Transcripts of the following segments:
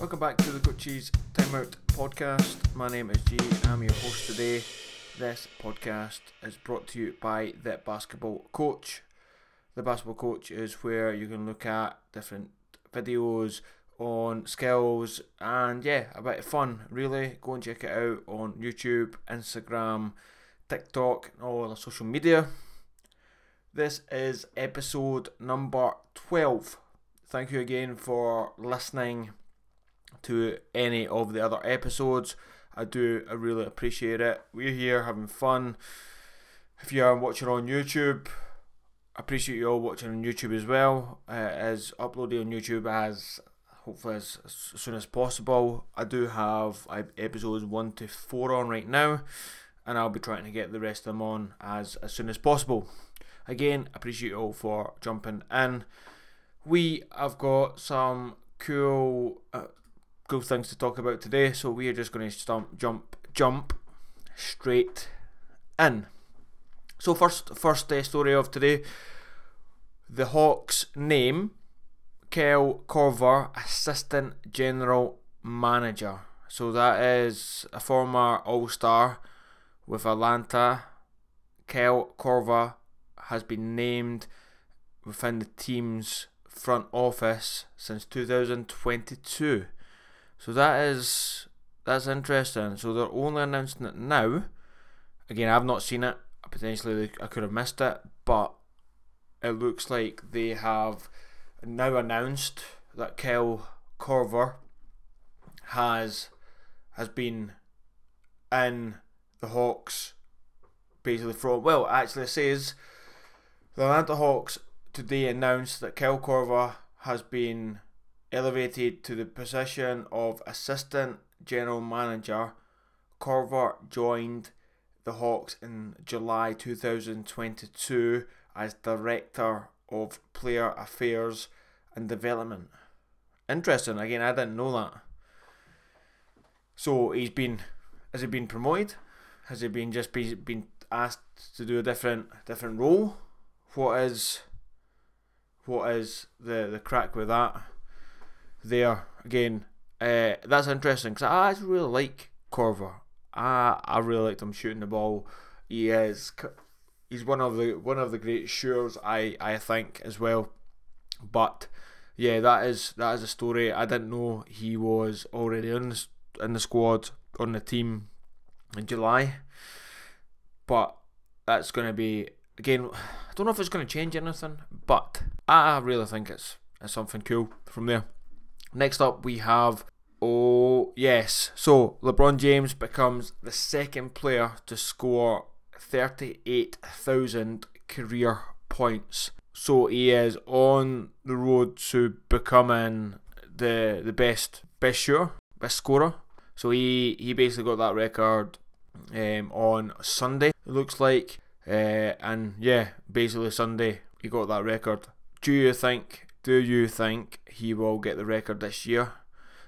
Welcome back to the Coaches Timeout podcast. My name is G. I'm your host today. This podcast is brought to you by the Basketball Coach. The Basketball Coach is where you can look at different videos on skills and yeah, a bit of fun. Really, go and check it out on YouTube, Instagram, TikTok, and all the social media. This is episode number 12. Thank you again for listening to any of the other episodes. I do, I really appreciate it. We're here having fun. If you are watching on YouTube, I appreciate you all watching on YouTube as well. Uh, as uploading on YouTube as hopefully as, as soon as possible. I do have episodes one to four on right now, and I'll be trying to get the rest of them on as as soon as possible. Again, appreciate you all for jumping in. We have got some cool, uh, cool things to talk about today, so we are just going to stump, jump, jump straight in. So first, first uh, story of today, the Hawks name Kyle Korver, assistant general manager. So that is a former All Star with Atlanta. Kyle Korver has been named within the team's front office since 2022. So that is that's interesting. So they're only announcing it now. Again, I've not seen it. Potentially, I could have missed it, but it looks like they have now announced that Kyle Korver has has been in the Hawks basically from well actually it says the Atlanta Hawks today announced that Kyle Korver has been elevated to the position of assistant general manager. Korver joined the Hawks in July 2022 as director of player affairs and development. Interesting. Again, I didn't know that. So he's been, has he been promoted? Has he been just be, been asked to do a different different role? What is what is the the crack with that? There again, uh, that's interesting because I actually really like Korver. I I really liked him shooting the ball. He is he's one of the one of the great shooters I I think as well. But yeah, that is that is a story. I didn't know he was already in the, in the squad on the team in July. But that's going to be again. I don't know if it's going to change anything, but I really think it's, it's something cool from there. Next up, we have oh yes, so LeBron James becomes the second player to score 38,000 career points. So he is on the road to becoming the the best best shooter, best scorer. So he, he basically got that record um, on Sunday. It looks like, uh, and yeah, basically Sunday he got that record. Do you think? Do you think he will get the record this year?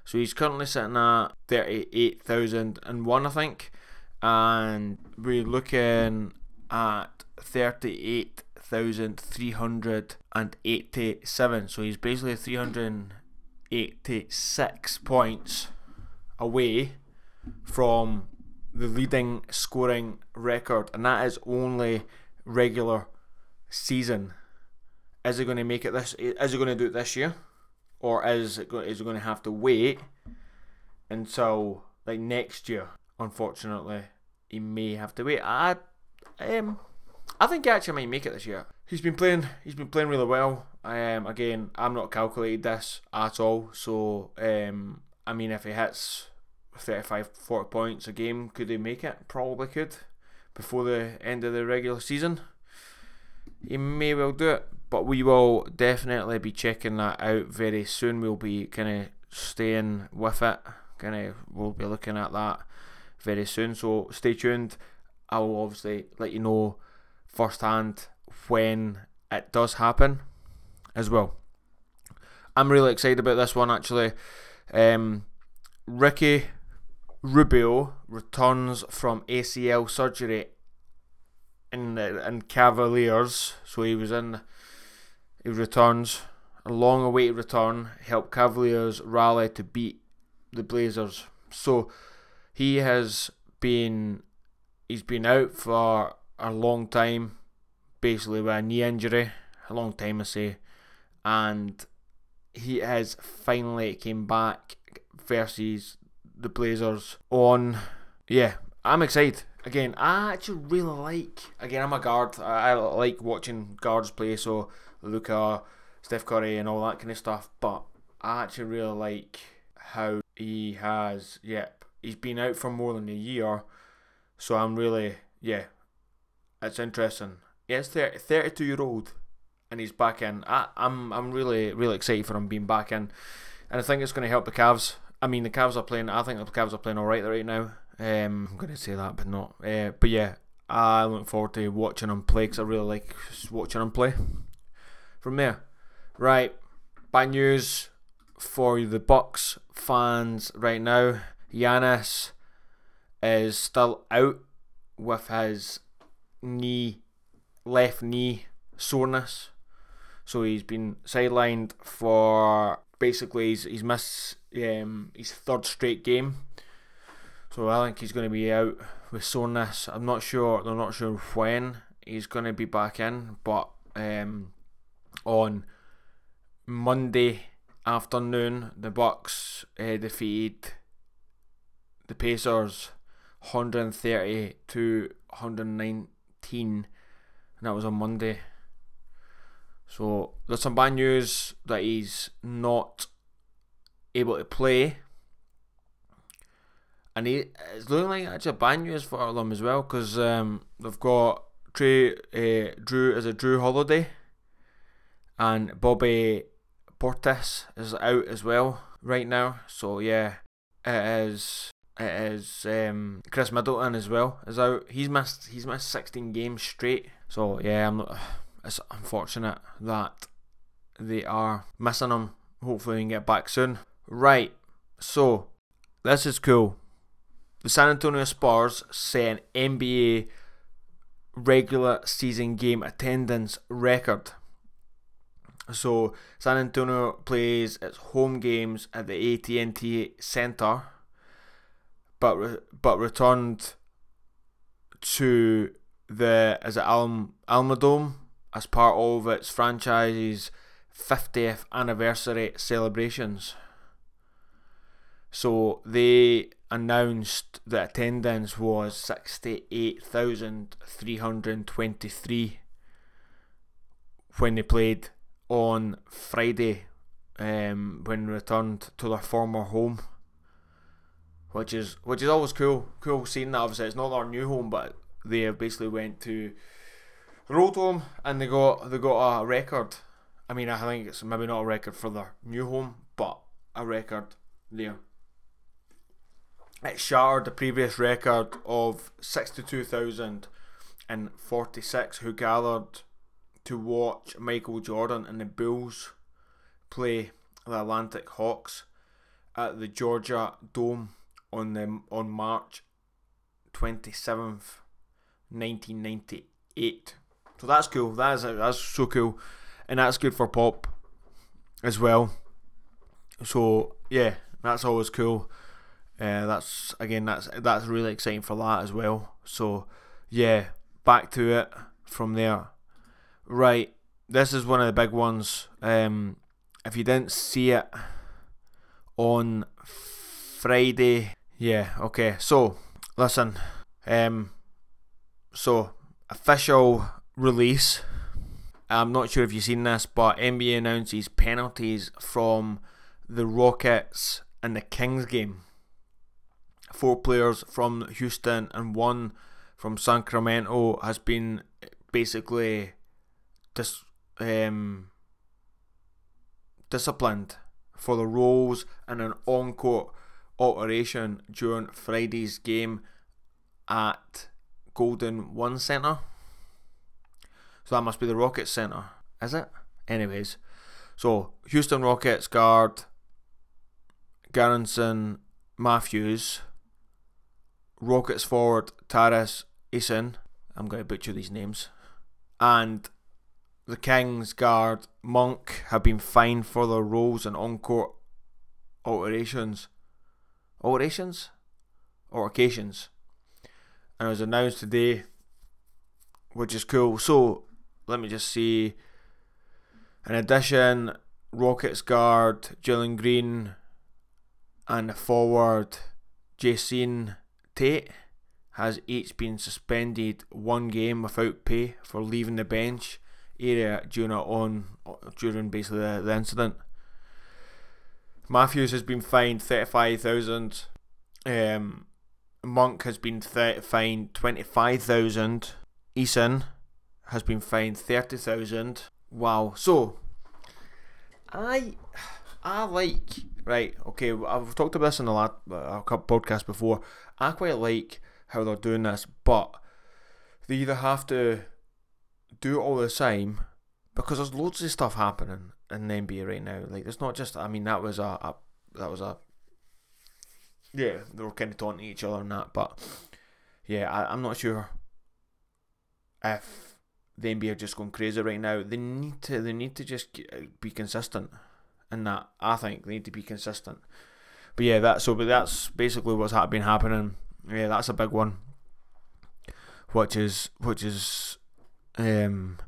So he's currently sitting at thirty-eight thousand and one, I think and we're looking at 38,387. So he's basically 386 points away from the leading scoring record, and that is only regular season. Is he going to make it this? Is he going to do it this year, or is it? Is he going to have to wait until like next year? Unfortunately, he may have to wait. I um I think he actually might make it this year. He's been playing he's been playing really well. Um again, I'm not calculated this at all. So um I mean if he hits 35 40 points a game, could he make it? Probably could before the end of the regular season. He may well do it, but we will definitely be checking that out very soon. We'll be kind of staying with it. Kind of we'll be looking at that very soon. So stay tuned. I will obviously let you know firsthand when it does happen as well. I'm really excited about this one actually. Um, Ricky Rubio returns from ACL surgery in in Cavaliers, so he was in. He returns a long-awaited return. Helped Cavaliers rally to beat the Blazers. So he has been he's been out for a long time, basically with a knee injury, a long time I say, and he has finally came back versus the Blazers on. Yeah, I'm excited. Again, I actually really like. Again, I'm a guard. I, like watching guards play. So Luka, Steph Curry, and all that kind of stuff. But I actually really like how he has. Yep, he's been out for more than a year. So I'm really yeah. It's interesting. Yes, 30, 32 year old, and he's back in. I, I'm I'm really really excited for him being back in, and I think it's going to help the Cavs. I mean, the Cavs are playing. I think the Cavs are playing all right right now. Um, I'm going to say that, but not. Uh, but yeah, I look forward to watching him play because I really like watching him play. From there, right, bad news for the Bucks fans right now. Giannis is still out with his knee, left knee soreness. So he's been sidelined for basically he's, he's missed um, his third straight game. So I think he's going to be out with soreness. I'm not sure. I'm not sure when he's going to be back in, but um, on Monday afternoon, the Bucks uh, defeated the Pacers 130 to 119, and that was on Monday. So there's some bad news that he's not able to play. And he, it's looking like actually bad news for them as well because um, they've got Trey, uh, Drew is a Jrue Holiday and Bobby Portis is out as well right now. So yeah, it is it is um, Khris Middleton as well is out. He's missed he's missed 16 games straight. So yeah, I'm not, it's unfortunate that they are missing him. Hopefully, we can get back soon. Right, so this is cool. The San Antonio Spurs set an NBA regular season game attendance record. So San Antonio plays its home games at the AT&T Center, but re- but returned to the as it Alm Alamodome as part of its franchise's 50th anniversary celebrations. So they announced that attendance was 68,323 when they played on Friday um, when returned to their former home. Which is which is always cool. Cool seeing that obviously it's not their new home but they basically went to road home and they got they got a record. I mean I think it's maybe not a record for their new home, but a record there. It shattered the previous record of 62,046 who gathered to watch Michael Jordan and the Bulls play the Atlantic Hawks at the Georgia Dome on the on March 27th, 1998. So that's cool. That is that's so cool, and that's good for pop as well. So yeah, that's always cool. Uh, that's again that's that's really exciting for that as well. So yeah, back to it from there. Right, this is one of the big ones. Um, if you didn't see it on Friday, yeah, okay. So listen, um, so official release. I'm not sure if you've seen this, but NBA announces penalties from the Rockets and the Kings game four players from Houston and one from Sacramento has been basically dis- um, disciplined for the roles and an on-court alteration during Friday's game at Golden One Center. So that must be the Rockets Center, is it? Anyways, so Houston Rockets guard Garrison Matthews Rockets forward Tyrese Eason. I'm going to butcher these names. And the Kings guard Monk have been fined for their roles and on court alterations. alterations or occasions, and it was announced today, which is cool. So let me just see. In addition, Rockets guard Jalen Green and forward Jae'Sean Tate has each been suspended one game without pay for leaving the bench area during on during basically the, the incident. Matthews has been fined thirty five thousand. Um, Monk has been th- fined twenty five thousand. Eason has been fined thirty thousand. Wow. So I I like right. Okay, I've talked about this in the last uh, a couple podcasts before. I quite like how they're doing this, but they either have to do it all the same because there's loads of stuff happening in the NBA right now. Like it's not just I mean that was a, a that was a yeah they were kind of taunting each other and that, but yeah I, I'm not sure if the NBA are just going crazy right now. They need to they need to just uh, be consistent in that. I think they need to be consistent. But yeah, that so but that's basically what's been happening yeah, that's a big one. Which is which is um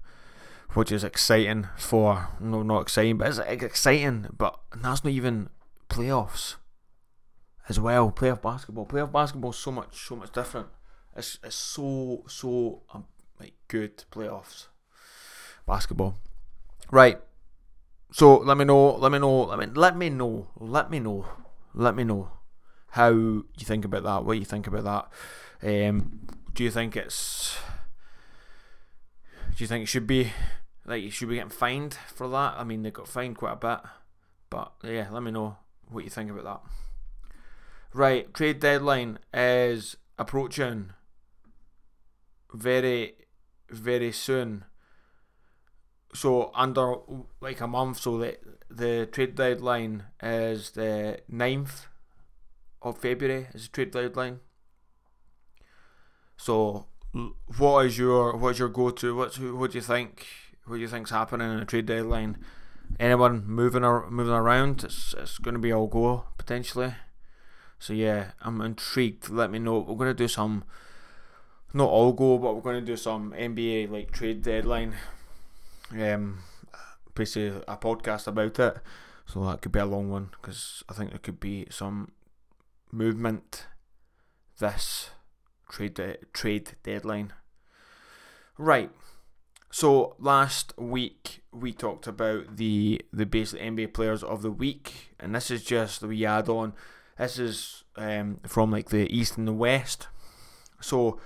which is exciting for no not exciting, but it's exciting. But that's not even playoffs as well. Playoff basketball, playoff basketball is so much so much different. It's it's so so um, like good playoffs basketball. Right. So let me know. Let me know. Let me let me know. Let me know. Let me know how you think about that, what you think about that. Um, do you think it's do you think it should be like you should be getting fined for that? I mean, they got fined quite a bit, but yeah, let me know what you think about that. Right, trade deadline is approaching very, very soon. So under like a month, so the the trade deadline is the 9th of February is the trade deadline. So, what is your what's your go to? What's what do you think? What do you think's happening in the trade deadline? Anyone moving or moving around? It's it's going to be all go potentially. So yeah, I'm intrigued. Let me know. We're going to do some, not all go, but we're going to do some NBA like trade deadline. Um, basically a podcast about it. So that could be a long one because I think there could be some movement this trade de- trade deadline. Right. So last week we talked about the the basic NBA players of the week, and this is just the wee add on. This is um, from like the east and the west. So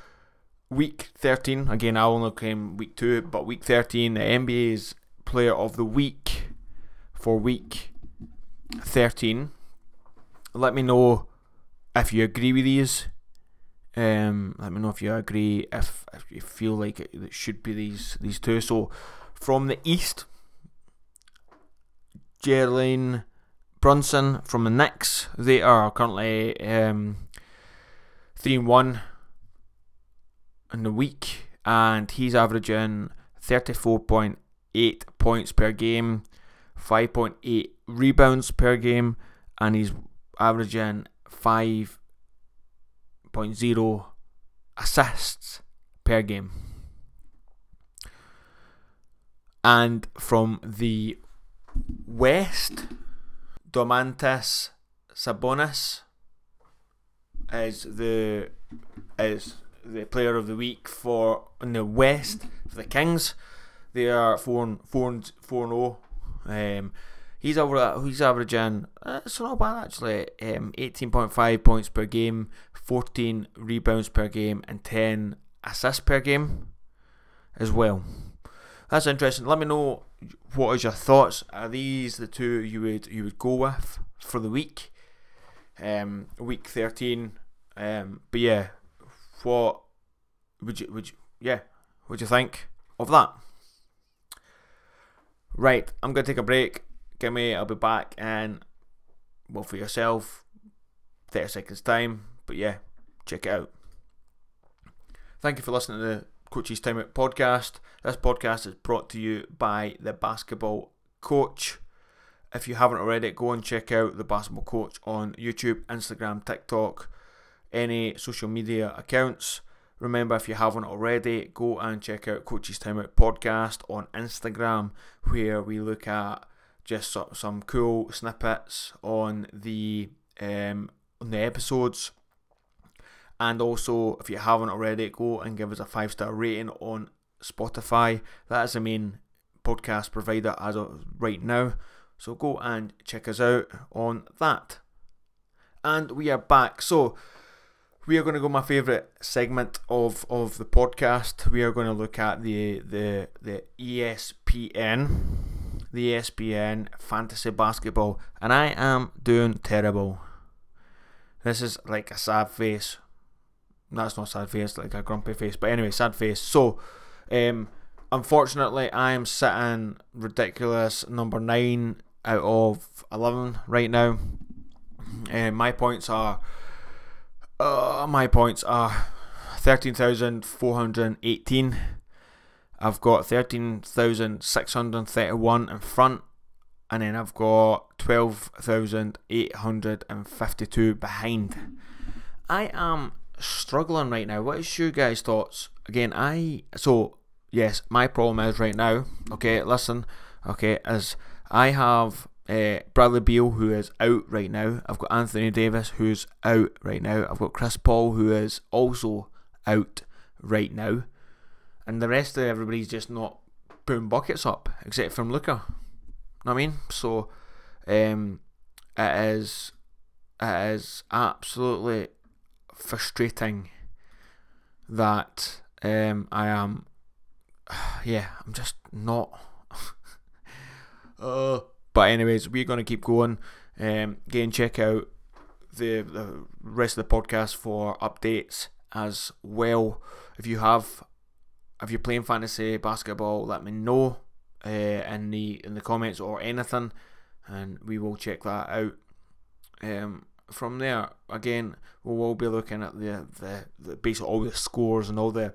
week thirteen again. I only came week two, but week thirteen, the NBA's player of the week for week thirteen. Let me know if you agree with these, um, let me know if you agree. If, if you feel like it, it should be these these two. So from the east, Jalen Brunson from the Knicks. They are currently um, three and one in the week, and he's averaging thirty four point eight points per game, five point eight rebounds per game, and he's averaging 5.0 assists per game. And from the West, Domantas Sabonis is the is the player of the week for in the West for the Kings. They are four four four and zero. Oh. Um, He's over. He's averaging. Uh, it's not bad actually. Um, eighteen point five points per game, fourteen rebounds per game, and ten assists per game, as well. That's interesting. Let me know what is your thoughts. Are these the two you would you would go with for the week? Um, week thirteen. Um, but yeah, what would you would you yeah? Do you think of that? Right, I'm gonna take a break give me, I'll be back and well for yourself, 30 seconds time. But yeah, check it out. Thank you for listening to the Coach's Time Out podcast. This podcast is brought to you by the basketball coach. if you haven't already, go and check out the Basketball Coach on YouTube, Instagram, TikTok, any social media accounts. Remember, if you haven't already, go and check out Coach's Timeout podcast on Instagram, where we look at just some cool snippets on the um, on the episodes. And also, if you haven't already, go and give us a five star rating on Spotify. That is the main podcast provider as of right now. So go and check us out on that. And we are back. So we are going to go my favourite segment of, of the podcast. We are going to look at the the the ESPN, the ESPN fantasy basketball, and I am doing terrible. This is like a sad face. That's not sad face, like a grumpy face. But anyway, sad face. So, um, unfortunately, I am sitting ridiculous number nine out of eleven right now. Uh, my points are, uh, my points are thirteen thousand four hundred eighteen. I've got thirteen thousand six hundred thirty-one in front, and then I've got twelve thousand eight hundred and fifty-two behind. I am struggling right now. What is your guys' thoughts? Again, I so yes, my problem is right now. Okay, listen. Okay, as I have uh, Bradley Beal who is out right now. I've got Anthony Davis who's out right now. I've got Chris Paul who is also out right now, and the rest of everybody's just not putting buckets up except from Luka. Know what I mean? So, um, it is it is absolutely frustrating that um, I am yeah, I'm just not. uh, but anyways, we're gonna keep going. Um, again, check out the the rest of the podcast for updates as well. If you have, if you're playing fantasy basketball, let me know uh, in the in the comments or anything, and we will check that out. Um, from there, again, we will be looking at the the, the basically all the scores and all the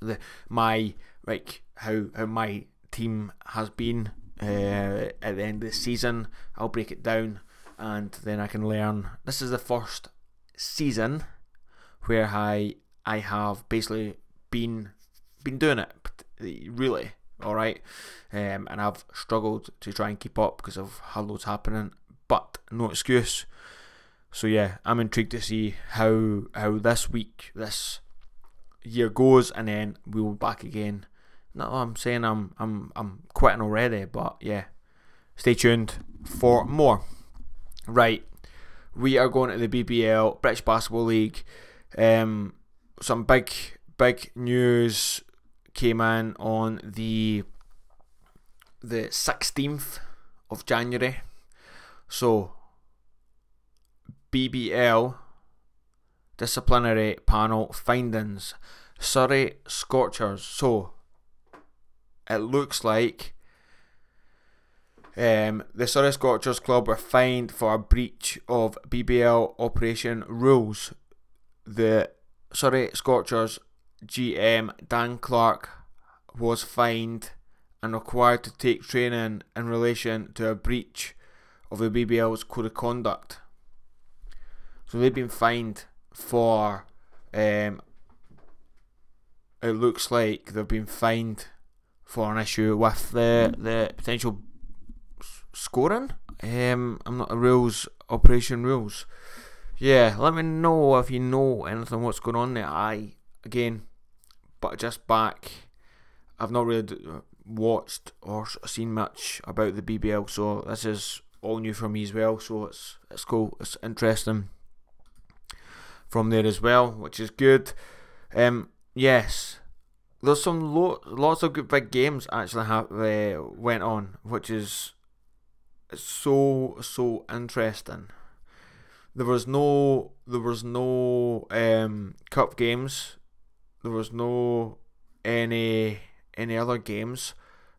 the my like how how my team has been uh, at the end of the season. I'll break it down and then I can learn. This is the first season where I I have basically been been doing it really all right, um, and I've struggled to try and keep up because of had loads happening. But no excuse. So yeah, I'm intrigued to see how how this week this year goes, and then we'll be back again no, I'm saying I'm I'm I'm quitting already, but yeah. Stay tuned for more. Right. We are going to the BBL, British Basketball League. Um some big big news came in on the the 16th of January. So BBL disciplinary panel findings Surrey Scorchers. So it looks like um, the Surrey Scorchers Club were fined for a breach of BBL operation rules. The Surrey Scorchers GM Dan Clark was fined and required to take training in relation to a breach of the BBL's code of conduct. So they've been fined for. Um, it looks like they've been fined for an issue with the the potential scoring. Um, I'm not the rules, operation rules. Yeah, let me know if you know anything what's going on there. I again, but just back, I've not really watched or seen much about the BBL, so this is all new for me as well. So it's it's cool, it's interesting from there as well, which is good. Um, yes, there's some lo- lots of good big games actually have uh, went on, which is so so interesting. There was no there was no um, cup games. There was no any any other games.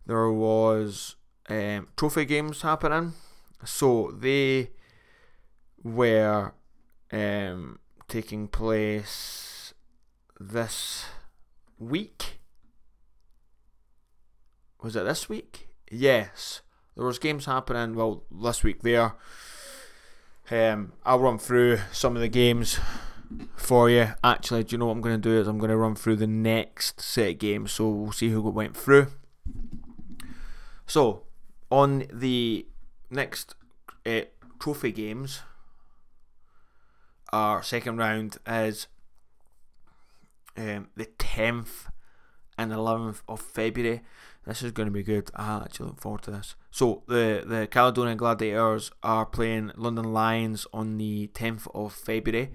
There was um, trophy games happening. So they were um, taking place this week. Was it this week? Yes. there was games happening. Well, this week there. Um, I'll run through some of the games for you. Actually, do you know what I'm going to do? Is I'm going to run through the next set of games, so we'll see who went through. So, on the next uh, trophy games, our second round is um, the 10th and 11th of February. This is going to be good. I actually look forward to this. So the the Caledonian Gladiators are playing London Lions on the 10th of February.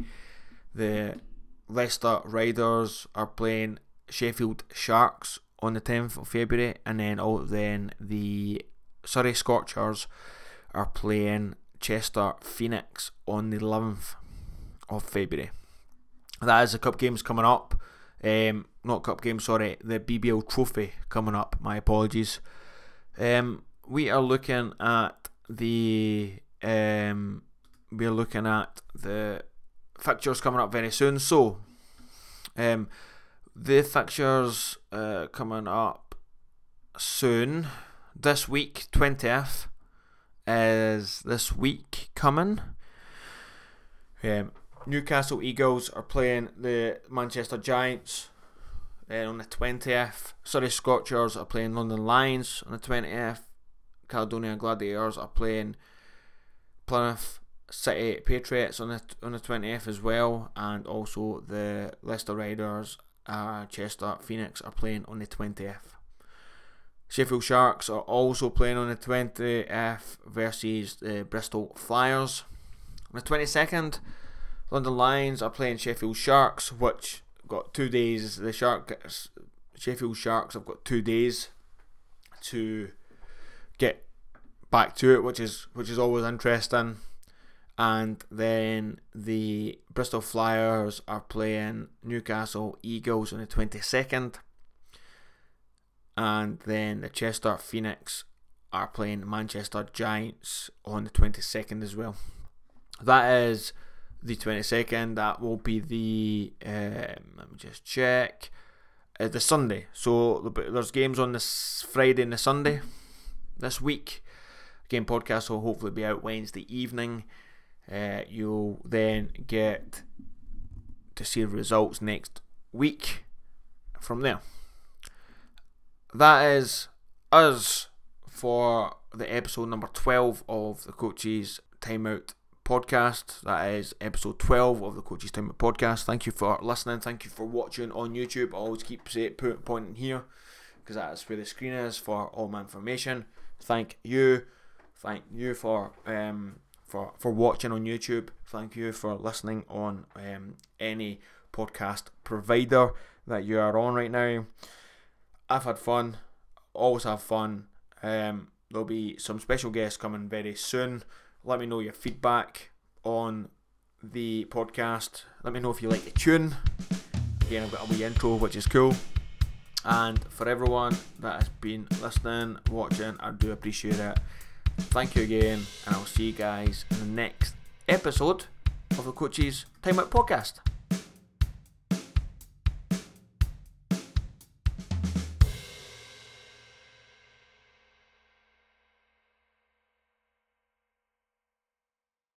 The Leicester Riders are playing Sheffield Sharks on the 10th of February, and then oh, then the Surrey Scorchers are playing Chester Phoenix on the 11th of February. That is the cup games coming up. Um, not cup game, sorry, the BBL Trophy coming up. My apologies. Um, we are looking at the um, we are looking at the fixtures coming up very soon. So, um, the fixtures uh, coming up soon. This week, twentieth, is this week coming. Um, Newcastle Eagles are playing the Manchester Giants then on the 20th. Surrey Scorchers are playing London Lions on the 20th. Caledonia Gladiators are playing Plymouth City Patriots on the on the 20th as well, and also the Leicester Riders, uh, Chester Phoenix are playing on the 20th. Sheffield Sharks are also playing on the 20th versus the Bristol Flyers. On the 22nd, London Lions are playing Sheffield Sharks, which got two days. The Sharks, Sheffield Sharks, have got two days to get back to it, which is which is always interesting. And then the Bristol Flyers are playing Newcastle Eagles on the twenty second, and then the Chester Phoenix are playing Manchester Giants on the twenty second as well. That is the 22nd. That will be the, um, let me just check, uh, the Sunday. So there's games on this Friday and the Sunday this week. Game podcast will hopefully be out Wednesday evening. Uh, you'll then get to see the results next week from there. That is us for the episode number 12 of the Coaches Timeout podcast. That is episode 12 of the Coaches Time podcast. Thank you for listening. Thank you for watching on YouTube. I always keep say, pointing here because that's where the screen is for all my information. Thank you. Thank you for um, for for watching on YouTube. Thank you for listening on um, any podcast provider that you are on right now. I've had fun. Always have fun. Um, there'll be some special guests coming very soon. Let me know your feedback on the podcast. Let me know if you like the tune. Again, I've got a wee intro, which is cool. And for everyone that has been listening, watching, I do appreciate it. Thank you again, and I'll see you guys in the next episode of the Coaches Time Out Podcast.